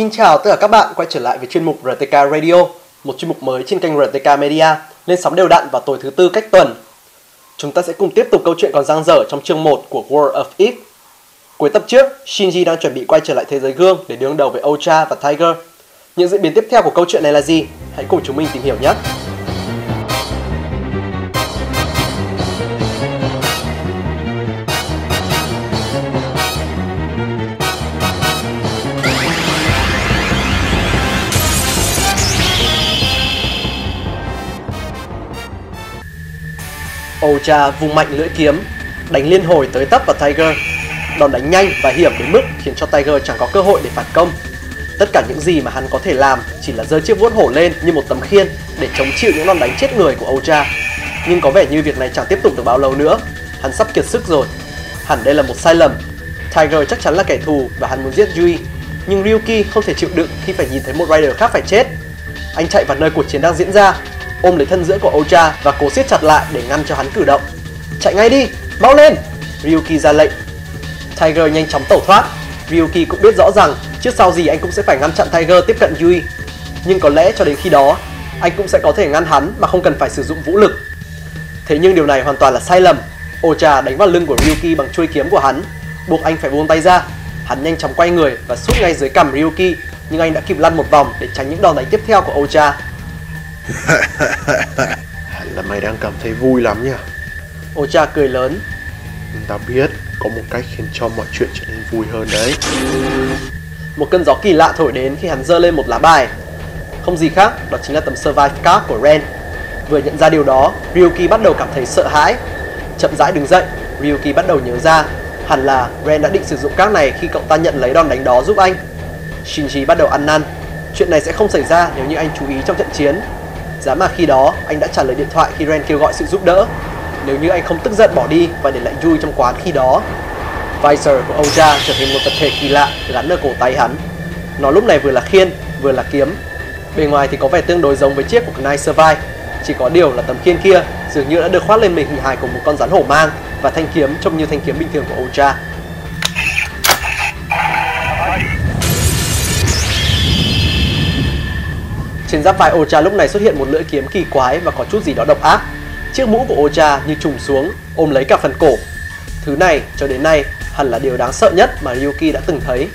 Xin chào tất cả các bạn quay trở lại với chuyên mục RTK Radio, một chuyên mục mới trên kênh RTK Media, lên sóng đều đặn vào tối thứ tư cách tuần. Chúng ta sẽ cùng tiếp tục câu chuyện còn dang dở trong chương 1 của World of If Cuối tập trước, Shinji đang chuẩn bị quay trở lại thế giới gương để đương đầu với Ocha và Tiger. Những diễn biến tiếp theo của câu chuyện này là gì? Hãy cùng chúng mình tìm hiểu nhé! Ocha vung mạnh lưỡi kiếm, đánh liên hồi tới tấp vào Tiger. Đòn đánh nhanh và hiểm đến mức khiến cho Tiger chẳng có cơ hội để phản công. Tất cả những gì mà hắn có thể làm chỉ là giơ chiếc vuốt hổ lên như một tấm khiên để chống chịu những đòn đánh chết người của Ocha. Nhưng có vẻ như việc này chẳng tiếp tục được bao lâu nữa. Hắn sắp kiệt sức rồi. Hẳn đây là một sai lầm. Tiger chắc chắn là kẻ thù và hắn muốn giết Yui. Nhưng Ryuki không thể chịu đựng khi phải nhìn thấy một rider khác phải chết. Anh chạy vào nơi cuộc chiến đang diễn ra ôm lấy thân giữa của Ocha và cố siết chặt lại để ngăn cho hắn cử động. Chạy ngay đi, mau lên! Ryuki ra lệnh. Tiger nhanh chóng tẩu thoát. Ryuki cũng biết rõ rằng trước sau gì anh cũng sẽ phải ngăn chặn Tiger tiếp cận Yui. Nhưng có lẽ cho đến khi đó, anh cũng sẽ có thể ngăn hắn mà không cần phải sử dụng vũ lực. Thế nhưng điều này hoàn toàn là sai lầm. Ocha đánh vào lưng của Ryuki bằng chuôi kiếm của hắn, buộc anh phải buông tay ra. Hắn nhanh chóng quay người và sút ngay dưới cằm Ryuki, nhưng anh đã kịp lăn một vòng để tránh những đòn đánh tiếp theo của Ocha. Hẳn là mày đang cảm thấy vui lắm nhỉ Ocha cười lớn. Ta biết có một cách khiến cho mọi chuyện trở nên vui hơn đấy. Một cơn gió kỳ lạ thổi đến khi hắn giơ lên một lá bài. Không gì khác, đó chính là tấm survive card của Ren. Vừa nhận ra điều đó, Ryuki bắt đầu cảm thấy sợ hãi. Chậm rãi đứng dậy, Ryuki bắt đầu nhớ ra Hẳn là Ren đã định sử dụng các này khi cậu ta nhận lấy đòn đánh đó giúp anh. Shinji bắt đầu ăn năn Chuyện này sẽ không xảy ra nếu như anh chú ý trong trận chiến Giá mà khi đó anh đã trả lời điện thoại khi Ren kêu gọi sự giúp đỡ. Nếu như anh không tức giận bỏ đi và để lại Yui trong quán khi đó Visor của Oja trở thành một vật thể kỳ lạ gắn ở cổ tay hắn. Nó lúc này vừa là khiên, vừa là kiếm. Bề ngoài thì có vẻ tương đối giống với chiếc của Knight Survive Chỉ có điều là tấm khiên kia dường như đã được khoác lên mình hình hài của một con rắn hổ mang Và thanh kiếm trông như thanh kiếm bình thường của Oja Trên giáp vai Ocha lúc này xuất hiện một lưỡi kiếm kỳ quái và có chút gì đó độc ác. Chiếc mũ của Ocha như trùng xuống, ôm lấy cả phần cổ. Thứ này cho đến nay hẳn là điều đáng sợ nhất mà Ryuki đã từng thấy.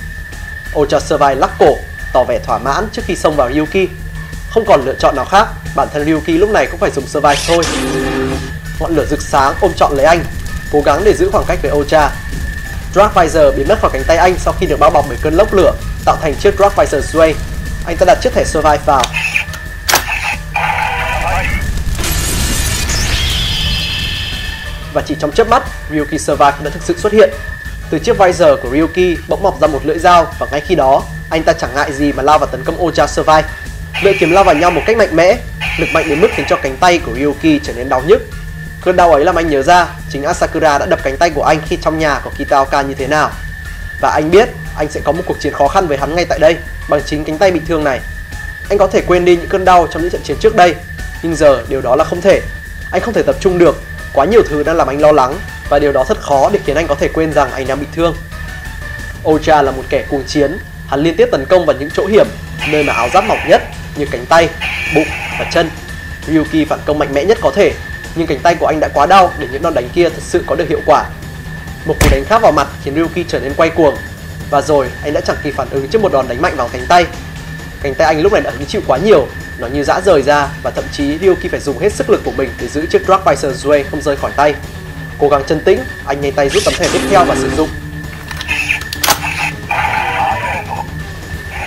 Ocha Survive lắc cổ, tỏ vẻ thỏa mãn trước khi xông vào Ryuki. Không còn lựa chọn nào khác, bản thân Ryuki lúc này cũng phải dùng Survive thôi. Ngọn lửa rực sáng ôm trọn lấy anh, cố gắng để giữ khoảng cách với Ocha. Dark Visor biến mất khỏi cánh tay anh sau khi được bao bọc bởi cơn lốc lửa, tạo thành chiếc Dark Visor Sway anh ta đặt chiếc thẻ survive vào. Và chỉ trong chớp mắt, Ryuki Survive đã thực sự xuất hiện. Từ chiếc visor của Ryuki bỗng mọc ra một lưỡi dao Và ngay khi đó, anh ta chẳng ngại gì mà lao vào tấn công Oja Survive. Lưỡi kiếm lao vào nhau một cách mạnh mẽ Lực mạnh đến mức khiến cho cánh tay của Ryuki trở nên đau nhức. Cơn đau ấy làm anh nhớ ra Chính Asakura đã đập cánh tay của anh khi trong nhà của Kitaoka như thế nào. Và anh biết anh sẽ có một cuộc chiến khó khăn với hắn ngay tại đây bằng chính cánh tay bị thương này. Anh có thể quên đi những cơn đau trong những trận chiến trước đây, nhưng giờ điều đó là không thể. Anh không thể tập trung được, quá nhiều thứ đang làm anh lo lắng và điều đó thật khó để khiến anh có thể quên rằng anh đang bị thương. Ocha là một kẻ cuồng chiến, hắn liên tiếp tấn công vào những chỗ hiểm, nơi mà áo giáp mỏng nhất như cánh tay, bụng và chân. Ryuki phản công mạnh mẽ nhất có thể, nhưng cánh tay của anh đã quá đau để những đòn đánh kia thật sự có được hiệu quả. Một cú đánh khác vào mặt khiến Ryuki trở nên quay cuồng và rồi anh đã chẳng kịp phản ứng trước một đòn đánh mạnh vào cánh tay Cánh tay anh lúc này đã hứng chịu quá nhiều Nó như dã rời ra và thậm chí Ryuki phải dùng hết sức lực của mình để giữ chiếc Drag Bison Zway không rơi khỏi tay Cố gắng chân tĩnh, anh nhanh tay rút tấm thẻ tiếp theo và sử dụng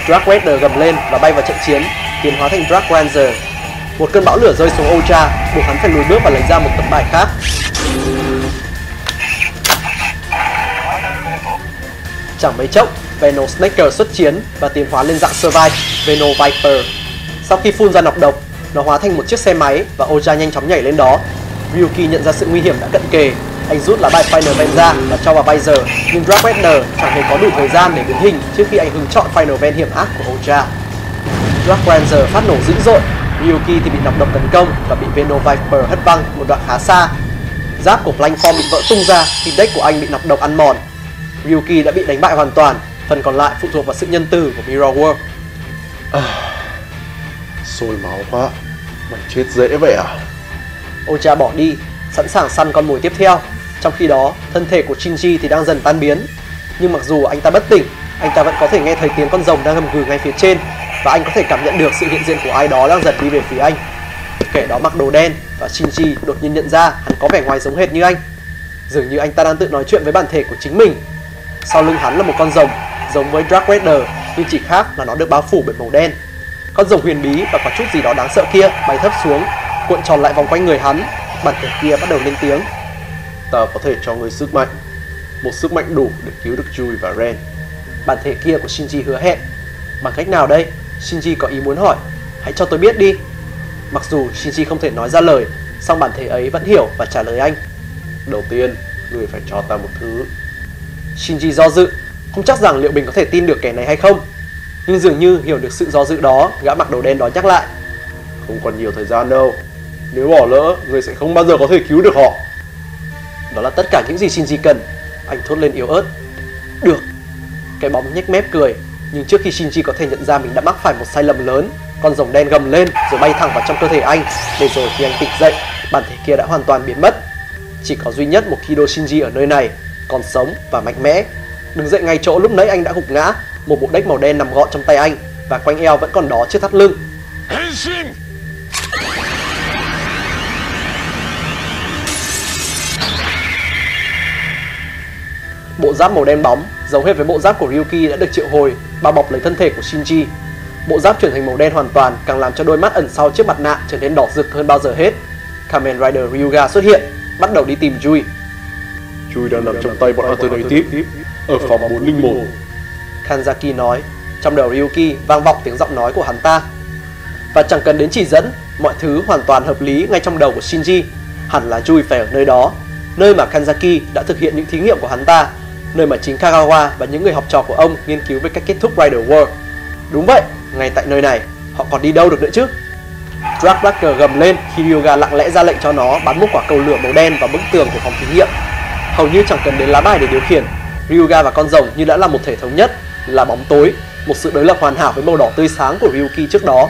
Drag Raider gầm lên và bay vào trận chiến, tiến hóa thành Drag Ranger. Một cơn bão lửa rơi xuống Ocha, buộc hắn phải lùi bước và lấy ra một tấm bài khác. Chẳng mấy chốc, Venom Snaker xuất chiến và tiến hóa lên dạng Survive, Venom Viper. Sau khi phun ra nọc độc, nó hóa thành một chiếc xe máy và Oja nhanh chóng nhảy lên đó. Ryuki nhận ra sự nguy hiểm đã cận kề, anh rút lá bài Final Van ra và cho vào Visor, nhưng Drag Redner chẳng hề có đủ thời gian để biến hình trước khi anh hứng chọn Final Van hiểm ác của Oja. Drag Ranger phát nổ dữ dội, Ryuki thì bị nọc độc tấn công và bị Venom Viper hất văng một đoạn khá xa. Giáp của Blankform bị vỡ tung ra khi deck của anh bị nọc độc ăn mòn Ryuki đã bị đánh bại hoàn toàn, phần còn lại phụ thuộc vào sự nhân từ của Mirror World. À, sôi máu quá. Mày chết dễ vậy à? Ocha bỏ đi, sẵn sàng săn con mồi tiếp theo. Trong khi đó, thân thể của Shinji thì đang dần tan biến. Nhưng mặc dù anh ta bất tỉnh, anh ta vẫn có thể nghe thấy tiếng con rồng đang gầm gừ ngay phía trên và anh có thể cảm nhận được sự hiện diện của ai đó đang dần đi về phía anh. Kẻ đó mặc đồ đen và Shinji đột nhiên nhận ra hắn có vẻ ngoài giống hệt như anh. Dường như anh ta đang tự nói chuyện với bản thể của chính mình. Sau lưng hắn là một con rồng giống với Dark Raider nhưng chỉ khác là nó được bao phủ bởi màu đen. Con rồng huyền bí và có chút gì đó đáng sợ kia bay thấp xuống, cuộn tròn lại vòng quanh người hắn. Bản thể kia bắt đầu lên tiếng. Ta có thể cho ngươi sức mạnh. Một sức mạnh đủ để cứu được Jui và Ren. Bản thể kia của Shinji hứa hẹn. Bằng cách nào đây? Shinji có ý muốn hỏi. Hãy cho tôi biết đi. Mặc dù Shinji không thể nói ra lời, song bản thể ấy vẫn hiểu và trả lời anh. Đầu tiên, ngươi phải cho ta một thứ. Shinji do dự, không chắc rằng liệu mình có thể tin được kẻ này hay không. Nhưng dường như hiểu được sự do dự đó, gã mặc đồ đen đó nhắc lại. Không còn nhiều thời gian đâu. Nếu bỏ lỡ, ngươi sẽ không bao giờ có thể cứu được họ. Đó là tất cả những gì Shinji cần. Anh thốt lên yếu ớt. Được. Cái bóng nhếch mép cười, nhưng trước khi Shinji có thể nhận ra mình đã mắc phải một sai lầm lớn, con rồng đen gầm lên rồi bay thẳng vào trong cơ thể anh. Để rồi khi anh tỉnh dậy, bản thể kia đã hoàn toàn biến mất. Chỉ có duy nhất một Kido Shinji ở nơi này, còn sống và mạnh mẽ. Đứng dậy ngay chỗ lúc nãy anh đã gục ngã, một bộ đếch màu đen nằm gọn trong tay anh và quanh eo vẫn còn đó chiếc thắt lưng. Bộ giáp màu đen bóng, giống hệt với bộ giáp của Ryuki đã được triệu hồi, bao bọc lấy thân thể của Shinji. Bộ giáp chuyển thành màu đen hoàn toàn càng làm cho đôi mắt ẩn sau chiếc mặt nạ trở nên đỏ rực hơn bao giờ hết. Kamen Rider Ryuga xuất hiện, bắt đầu đi tìm Jui chui đang nằm trong tay bọn Alternative ở phòng 401. Kanzaki nói, trong đầu Ryuki vang vọng tiếng giọng nói của hắn ta. Và chẳng cần đến chỉ dẫn, mọi thứ hoàn toàn hợp lý ngay trong đầu của Shinji. Hẳn là chui phải ở nơi đó, nơi mà Kanzaki đã thực hiện những thí nghiệm của hắn ta, nơi mà chính Kagawa và những người học trò của ông nghiên cứu về cách kết thúc Rider War. Đúng vậy, ngay tại nơi này, họ còn đi đâu được nữa chứ? Drag Blacker gầm lên khi Ryuga lặng lẽ ra lệnh cho nó bắn một quả cầu lửa màu đen vào bức tường của phòng thí nghiệm. Hầu như chẳng cần đến lá bài để điều khiển, Ryuga và con rồng như đã là một thể thống nhất, là bóng tối, một sự đối lập hoàn hảo với màu đỏ tươi sáng của Ryuki trước đó.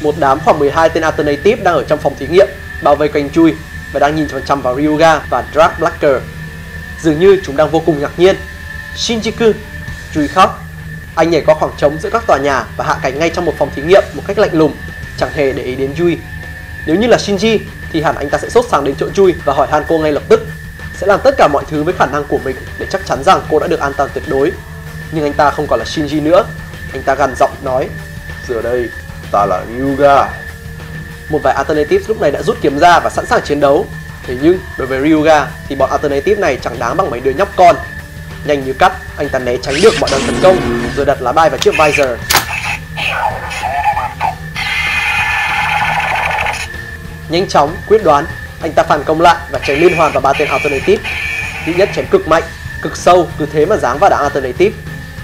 Một đám khoảng 12 tên Alternative đang ở trong phòng thí nghiệm, bao vây quanh chui và đang nhìn chằm chằm vào Ryuga và Drag Blacker. Dường như chúng đang vô cùng ngạc nhiên. Shinjuku, chui khóc. Anh nhảy qua khoảng trống giữa các tòa nhà và hạ cánh ngay trong một phòng thí nghiệm một cách lạnh lùng, chẳng hề để ý đến Yui. Nếu như là Shinji thì hẳn anh ta sẽ sốt sắng đến chỗ Chui và hỏi han cô ngay lập tức. Sẽ làm tất cả mọi thứ với khả năng của mình để chắc chắn rằng cô đã được an toàn tuyệt đối. Nhưng anh ta không còn là Shinji nữa. Anh ta gằn giọng nói: Giờ đây, ta là Ryuga. Một vài Alternatives lúc này đã rút kiếm ra và sẵn sàng chiến đấu. Thế nhưng đối với Ryuga thì bọn Alternative này chẳng đáng bằng mấy đứa nhóc con. Nhanh như cắt, anh ta né tránh được mọi đòn tấn công rồi đặt lá bài vào chiếc visor. Nhanh chóng, quyết đoán, anh ta phản công lại và chém liên hoàn vào ba tên Alternative. Ít nhất chém cực mạnh, cực sâu, cứ thế mà giáng vào đám Alternative.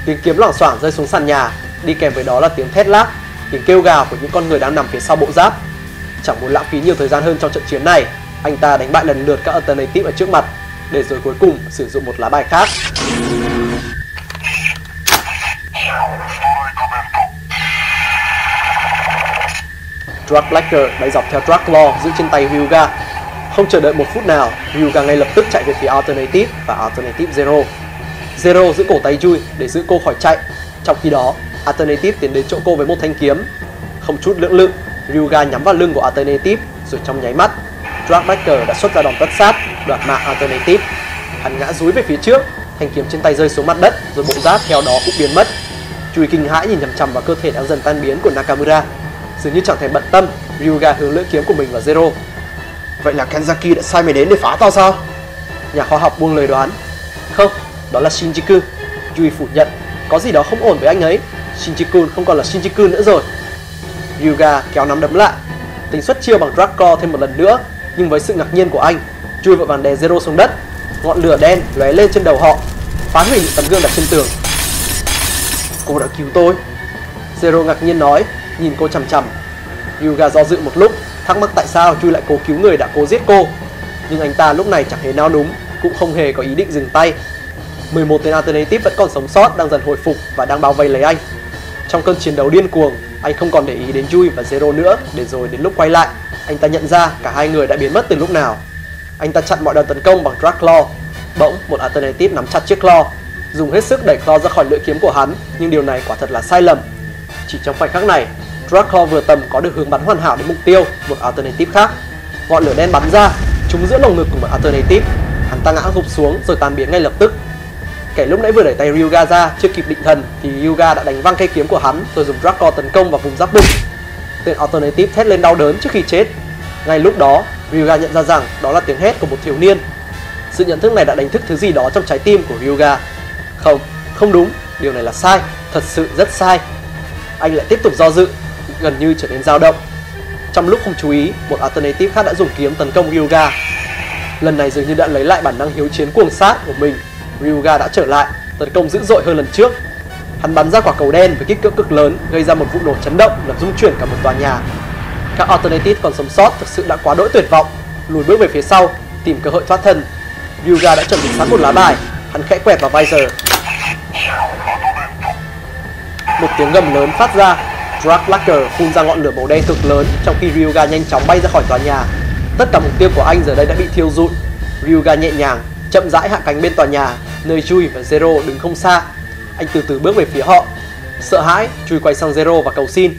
Tiếng kiếm loảng xoảng rơi xuống sàn nhà, đi kèm với đó là tiếng thét lác, tiếng kêu gào của những con người đang nằm phía sau bộ giáp. Chẳng muốn lãng phí nhiều thời gian hơn trong trận chiến này, anh ta đánh bại lần lượt các Alternative ở trước mặt, để rồi cuối cùng sử dụng một lá bài khác. Drag Blacker bay dọc theo Drag Law giữ trên tay Hyuga không chờ đợi một phút nào, Ryuga ngay lập tức chạy về phía Alternative và Alternative Zero. Zero giữ cổ tay Jui để giữ cô khỏi chạy. Trong khi đó, Alternative tiến đến chỗ cô với một thanh kiếm. Không chút lưỡng lự, Ryuga nhắm vào lưng của Alternative rồi trong nháy mắt, Drag đã xuất ra đòn tất sát, đoạt mạng Alternative. Hắn ngã dúi về phía trước, thanh kiếm trên tay rơi xuống mặt đất rồi bộ giáp theo đó cũng biến mất. Chui kinh hãi nhìn chằm chằm vào cơ thể đang dần tan biến của Nakamura. Dường như chẳng thèm bận tâm, Ryuga hướng lưỡi kiếm của mình vào Zero. Vậy là Kenzaki đã sai mày đến để phá tao sao? Nhà khoa học buông lời đoán. Không, đó là Shinjiku. Yui phủ nhận, có gì đó không ổn với anh ấy. Shinjiku không còn là Shinjiku nữa rồi. Yuga kéo nắm đấm lại, tính xuất chiêu bằng Dracor thêm một lần nữa, nhưng với sự ngạc nhiên của anh, chui vội vàng đè Zero xuống đất. Ngọn lửa đen lóe lên trên đầu họ, phá hủy những tấm gương đặt trên tường. Cô đã cứu tôi. Zero ngạc nhiên nói, nhìn cô chằm chằm. Yuga do dự một lúc, thắc mắc tại sao chui lại cố cứu người đã cố giết cô. Nhưng anh ta lúc này chẳng hề nao núng, cũng không hề có ý định dừng tay. 11 tên Alternative vẫn còn sống sót đang dần hồi phục và đang bao vây lấy anh. Trong cơn chiến đấu điên cuồng, anh không còn để ý đến Jui và Zero nữa để rồi đến lúc quay lại, anh ta nhận ra cả hai người đã biến mất từ lúc nào. Anh ta chặn mọi đòn tấn công bằng Drag Claw. Bỗng một Alternative nắm chặt chiếc Claw, dùng hết sức đẩy Claw ra khỏi lưỡi kiếm của hắn, nhưng điều này quả thật là sai lầm. Chỉ trong khoảnh khắc này, Drag vừa tầm có được hướng bắn hoàn hảo đến mục tiêu, một Alternative khác. Ngọn lửa đen bắn ra, trúng giữa lồng ngực của một Alternative. Hắn ta ngã gục xuống rồi tan biến ngay lập tức. Kẻ lúc nãy vừa đẩy tay Ryuga ra chưa kịp định thần thì Ryuga đã đánh văng cây kiếm của hắn rồi dùng Drag tấn công vào vùng giáp bụng. Tên Alternative thét lên đau đớn trước khi chết. Ngay lúc đó, Ryuga nhận ra rằng đó là tiếng hét của một thiếu niên. Sự nhận thức này đã đánh thức thứ gì đó trong trái tim của Ryuga. Không, không đúng, điều này là sai, thật sự rất sai. Anh lại tiếp tục do dự, gần như trở nên dao động. Trong lúc không chú ý, một alternative khác đã dùng kiếm tấn công Ryuga. Lần này dường như đã lấy lại bản năng hiếu chiến cuồng sát của mình. Ryuga đã trở lại, tấn công dữ dội hơn lần trước. Hắn bắn ra quả cầu đen với kích cỡ cực lớn, gây ra một vụ nổ chấn động làm rung chuyển cả một tòa nhà. Các alternative còn sống sót thực sự đã quá đỗi tuyệt vọng, lùi bước về phía sau, tìm cơ hội thoát thân. Ryuga đã chuẩn bị sẵn một lá bài, hắn khẽ quẹt vào visor. Một tiếng gầm lớn phát ra, Drag Lacker phun ra ngọn lửa màu đen cực lớn trong khi Ryuga nhanh chóng bay ra khỏi tòa nhà. Tất cả mục tiêu của anh giờ đây đã bị thiêu rụi. Ryuga nhẹ nhàng, chậm rãi hạ cánh bên tòa nhà, nơi Chui và Zero đứng không xa. Anh từ từ bước về phía họ. Sợ hãi, Chui quay sang Zero và cầu xin.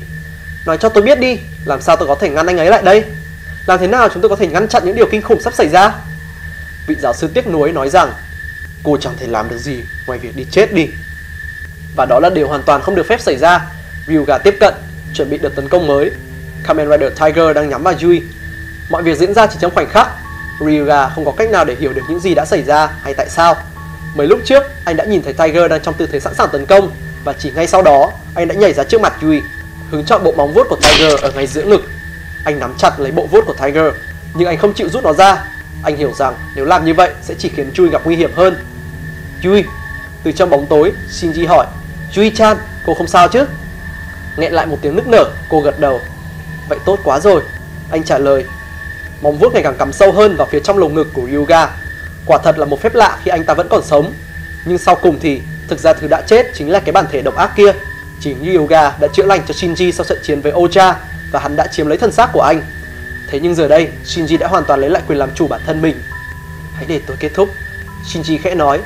Nói cho tôi biết đi, làm sao tôi có thể ngăn anh ấy lại đây? Làm thế nào chúng tôi có thể ngăn chặn những điều kinh khủng sắp xảy ra? Vị giáo sư tiếc nuối nói rằng Cô chẳng thể làm được gì ngoài việc đi chết đi Và đó là điều hoàn toàn không được phép xảy ra Ryuga tiếp cận, chuẩn bị đợt tấn công mới. Kamen Rider Tiger đang nhắm vào Yui. Mọi việc diễn ra chỉ trong khoảnh khắc. Ryuga không có cách nào để hiểu được những gì đã xảy ra hay tại sao. Mấy lúc trước, anh đã nhìn thấy Tiger đang trong tư thế sẵn sàng tấn công Và chỉ ngay sau đó, anh đã nhảy ra trước mặt Yui Hướng chọn bộ móng vuốt của Tiger ở ngay giữa ngực. Anh nắm chặt lấy bộ vuốt của Tiger Nhưng anh không chịu rút nó ra. Anh hiểu rằng nếu làm như vậy sẽ chỉ khiến Chui gặp nguy hiểm hơn. Yui, Từ trong bóng tối, Shinji hỏi. Yui-chan, cô không sao chứ? Nghẹn lại một tiếng nức nở, cô gật đầu. Vậy tốt quá rồi. Anh trả lời. Móng vuốt ngày càng cắm sâu hơn vào phía trong lồng ngực của Yuga. Quả thật là một phép lạ khi anh ta vẫn còn sống. Nhưng sau cùng thì Thực ra thứ đã chết chính là cái bản thể độc ác kia. Chính Yuga đã chữa lành cho Shinji sau trận chiến với Ocha Và hắn đã chiếm lấy thân xác của anh. Thế nhưng giờ đây Shinji đã hoàn toàn lấy lại quyền làm chủ bản thân mình. Hãy để tôi kết thúc. Shinji khẽ nói.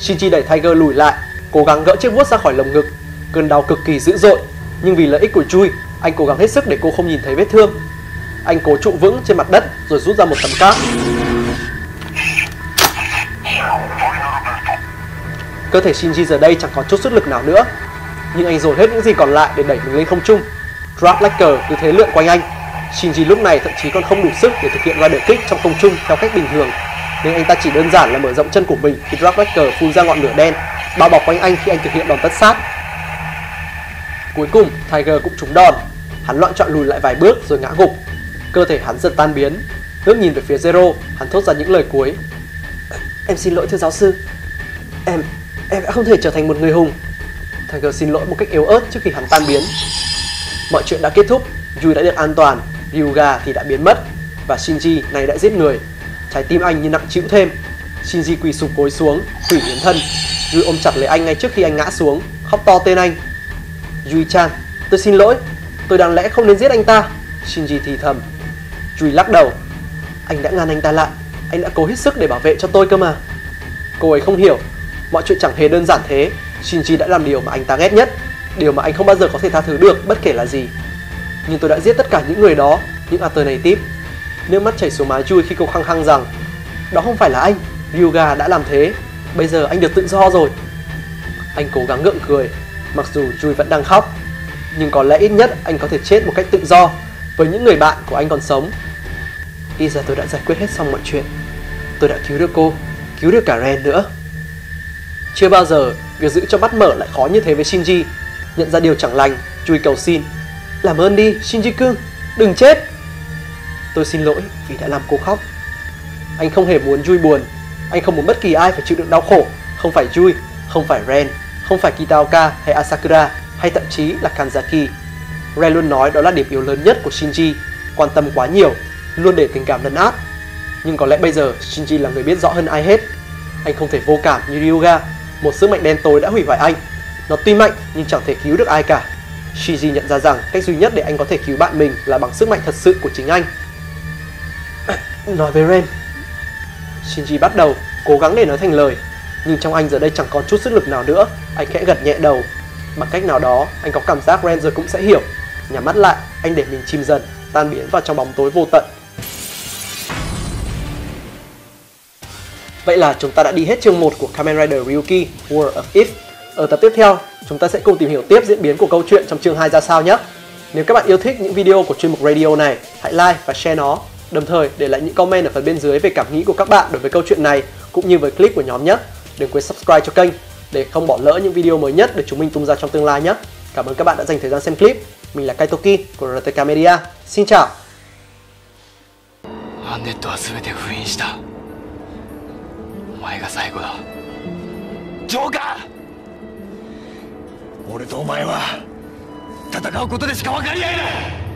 Shinji đẩy Tiger lùi lại Cố gắng gỡ chiếc vuốt ra khỏi lồng ngực. Cơn đau cực kỳ dữ dội. Nhưng vì lợi ích của Chui, Anh cố gắng hết sức để cô không nhìn thấy vết thương. Anh cố trụ vững trên mặt đất Rồi rút ra một tấm cát Cơ thể Shinji giờ đây chẳng còn chút sức lực nào nữa, Nhưng anh dồn hết những gì còn lại để đẩy mình lên không trung. Drop Lacker cứ thế lượn quanh anh. Shinji lúc này thậm chí còn không đủ sức để thực hiện ra đợt kích trong không trung theo cách bình thường. Nên anh ta chỉ đơn giản là mở rộng chân của mình khi Dragbacker phun ra ngọn lửa đen, bao bọc quanh anh khi anh thực hiện đòn tất sát cuối cùng, Tiger cũng trúng đòn. Hắn loạn chọn lùi lại vài bước rồi ngã gục. Cơ thể hắn dần tan biến. Ngước nhìn về phía Zero, hắn thốt ra những lời cuối. Em xin lỗi, thưa giáo sư. Em em đã không thể trở thành một người hùng. Tiger xin lỗi một cách yếu ớt trước khi hắn tan biến. Mọi chuyện đã kết thúc Yui đã được an toàn, Ryuga thì đã biến mất, và Shinji này đã giết người. Trái tim anh như nặng chịu thêm. Shinji quỳ sụp gối xuống Hủy biến thân. Yui ôm chặt lấy anh ngay trước khi anh ngã xuống, Khóc to tên anh. Yui-chan Tôi xin lỗi, Tôi đáng lẽ không nên giết anh ta. Shinji thì thầm. Yui lắc đầu. Anh đã ngăn anh ta lại, Anh đã cố hết sức để bảo vệ cho tôi cơ mà. Cô ấy không hiểu, Mọi chuyện chẳng hề đơn giản thế. Shinji đã làm điều mà anh ta ghét nhất, Điều mà anh không bao giờ có thể tha thứ được, bất kể là gì. Nhưng tôi đã giết tất cả những người đó, Những alternative Nước mắt chảy xuống má Yui khi cô khăng khăng rằng, Đó không phải là anh, Ryuga đã làm thế. Bây giờ anh được tự do rồi. Anh cố gắng gượng cười. Mặc dù chui vẫn đang khóc Nhưng có lẽ ít nhất anh có thể chết một cách tự do Với những người bạn của anh còn sống. Bây giờ tôi đã giải quyết hết xong mọi chuyện. Tôi đã cứu được cô Cứu được cả Ren nữa. Chưa bao giờ việc giữ cho mắt mở lại khó như thế với Shinji. Nhận ra điều chẳng lành Chui cầu xin Làm ơn đi Shinji-kun Đừng chết. Tôi xin lỗi vì đã làm cô khóc. Anh không hề muốn Chui buồn. Anh không muốn bất kỳ ai phải chịu đựng đau khổ. Không phải Chui, không phải Ren. Không phải Kitaoka hay Asakura Hay thậm chí là Kanzaki. Ren luôn nói đó là điểm yếu lớn nhất của Shinji Quan tâm quá nhiều Luôn để tình cảm lấn át. Nhưng có lẽ bây giờ Shinji là người biết rõ hơn ai hết. Anh không thể vô cảm như Ryuga Một sức mạnh đen tối đã hủy hoại anh. Nó tuy mạnh nhưng chẳng thể cứu được ai cả. Shinji nhận ra rằng cách duy nhất để anh có thể cứu bạn mình là bằng sức mạnh thật sự của chính anh. Nói với Ren. Shinji bắt đầu cố gắng để nói thành lời, nhưng trong anh giờ đây chẳng còn chút sức lực nào nữa. Anh khẽ gật nhẹ đầu. Bằng cách nào đó, anh có cảm giác Ren rồi cũng sẽ hiểu. Nhắm mắt lại, anh để mình chìm dần, tan biến vào trong bóng tối vô tận. Vậy là chúng ta đã đi hết chương 1 của Kamen Rider Ryuki world of If. Ở tập tiếp theo, chúng ta sẽ cùng tìm hiểu tiếp diễn biến của câu chuyện trong chương 2 ra sao nhé. Nếu các bạn yêu thích những video của chuyên mục radio này, hãy like và share nó. Đồng thời để lại những comment ở phần bên dưới về cảm nghĩ của các bạn đối với câu chuyện này cũng như với clip của nhóm nhé Đừng quên subscribe cho kênh để không bỏ lỡ những video mới nhất được chúng mình tung ra trong tương lai nhé. Cảm ơn các bạn đã dành thời gian xem clip. Mình là Kaitoki của RTK Media. Xin chào. アンネットは全て封印したお前が最後だジョーカー俺とお前は戦うことでしか分かり合えない